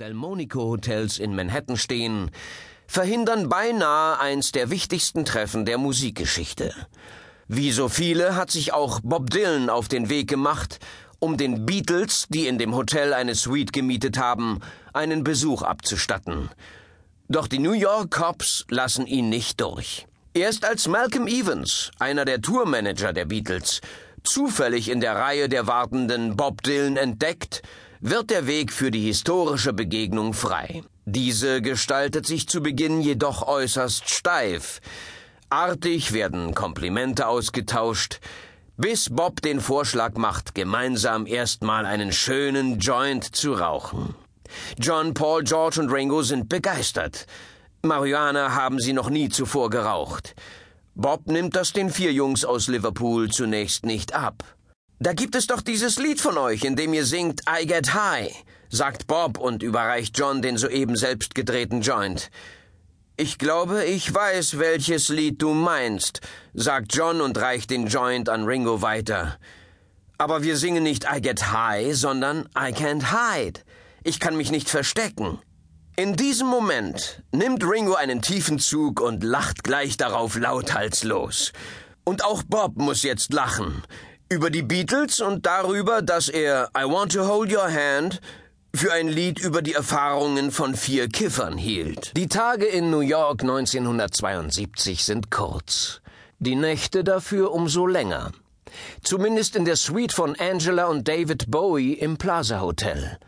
Delmonico Hotels in Manhattan stehen, verhindern beinahe eins der wichtigsten Treffen der Musikgeschichte. Wie so viele hat sich auch Bob Dylan auf den Weg gemacht, um den Beatles, die in dem Hotel eine Suite gemietet haben, einen Besuch abzustatten. Doch die New York Cops lassen ihn nicht durch. Erst als Malcolm Evans, einer der Tourmanager der Beatles, zufällig in der Reihe der wartenden Bob Dylan entdeckt, wird der Weg für die historische Begegnung frei. Diese gestaltet sich zu Beginn jedoch äußerst steif. Artig werden Komplimente ausgetauscht, bis Bob den Vorschlag macht, gemeinsam erstmal einen schönen Joint zu rauchen. John, Paul, George und Ringo sind begeistert. Marihuana haben sie noch nie zuvor geraucht. Bob nimmt das den vier Jungs aus Liverpool zunächst nicht ab. Da gibt es doch dieses Lied von euch, in dem ihr singt I Get High, sagt Bob und überreicht John den soeben selbst gedrehten Joint. Ich glaube, ich weiß, welches Lied du meinst, sagt John und reicht den Joint an Ringo weiter. Aber wir singen nicht I Get High, sondern I Can't Hide. Ich kann mich nicht verstecken. In diesem Moment nimmt Ringo einen tiefen Zug und lacht gleich darauf lauthals Und auch Bob muss jetzt lachen über die Beatles und darüber, dass er I Want to Hold Your Hand für ein Lied über die Erfahrungen von vier Kiffern hielt. Die Tage in New York 1972 sind kurz, die Nächte dafür umso länger. Zumindest in der Suite von Angela und David Bowie im Plaza Hotel.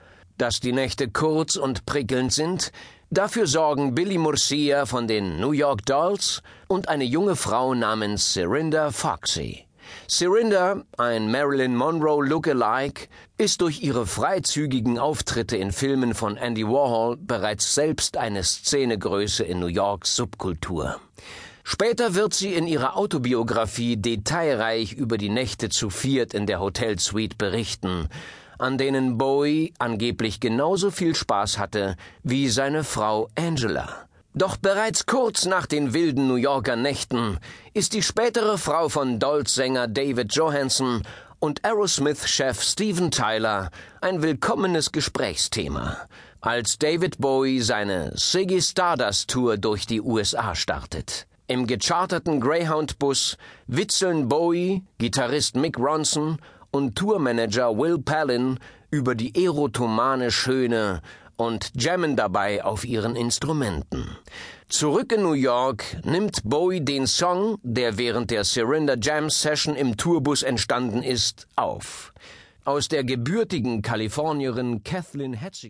Dass die Nächte kurz und prickelnd sind, dafür sorgen Billy Murcia von den New York Dolls und eine junge Frau namens Serinda Foxy. Serinda, ein Marilyn Monroe Lookalike, ist durch ihre freizügigen Auftritte in Filmen von Andy Warhol bereits selbst eine Szenegröße in New Yorks Subkultur. Später wird sie in ihrer Autobiografie detailreich über die Nächte zu viert in der Hotelsuite berichten, an denen Bowie angeblich genauso viel Spaß hatte wie seine Frau Angela. Doch bereits kurz nach den wilden New Yorker Nächten ist die spätere Frau von Dolls-Sänger David Johansen und Aerosmith-Chef Steven Tyler ein willkommenes Gesprächsthema, als David Bowie seine Siggy Stardust Tour durch die USA startet. Im gecharterten Greyhound-Bus witzeln Bowie, Gitarrist Mick Ronson und Tourmanager Will Palin über die erotomane Schöne und jammen dabei auf ihren Instrumenten. Zurück in New York nimmt Bowie den Song, der während der Surrender Jam Session im Tourbus entstanden ist, auf. Aus der gebürtigen Kalifornierin Kathleen Hetzig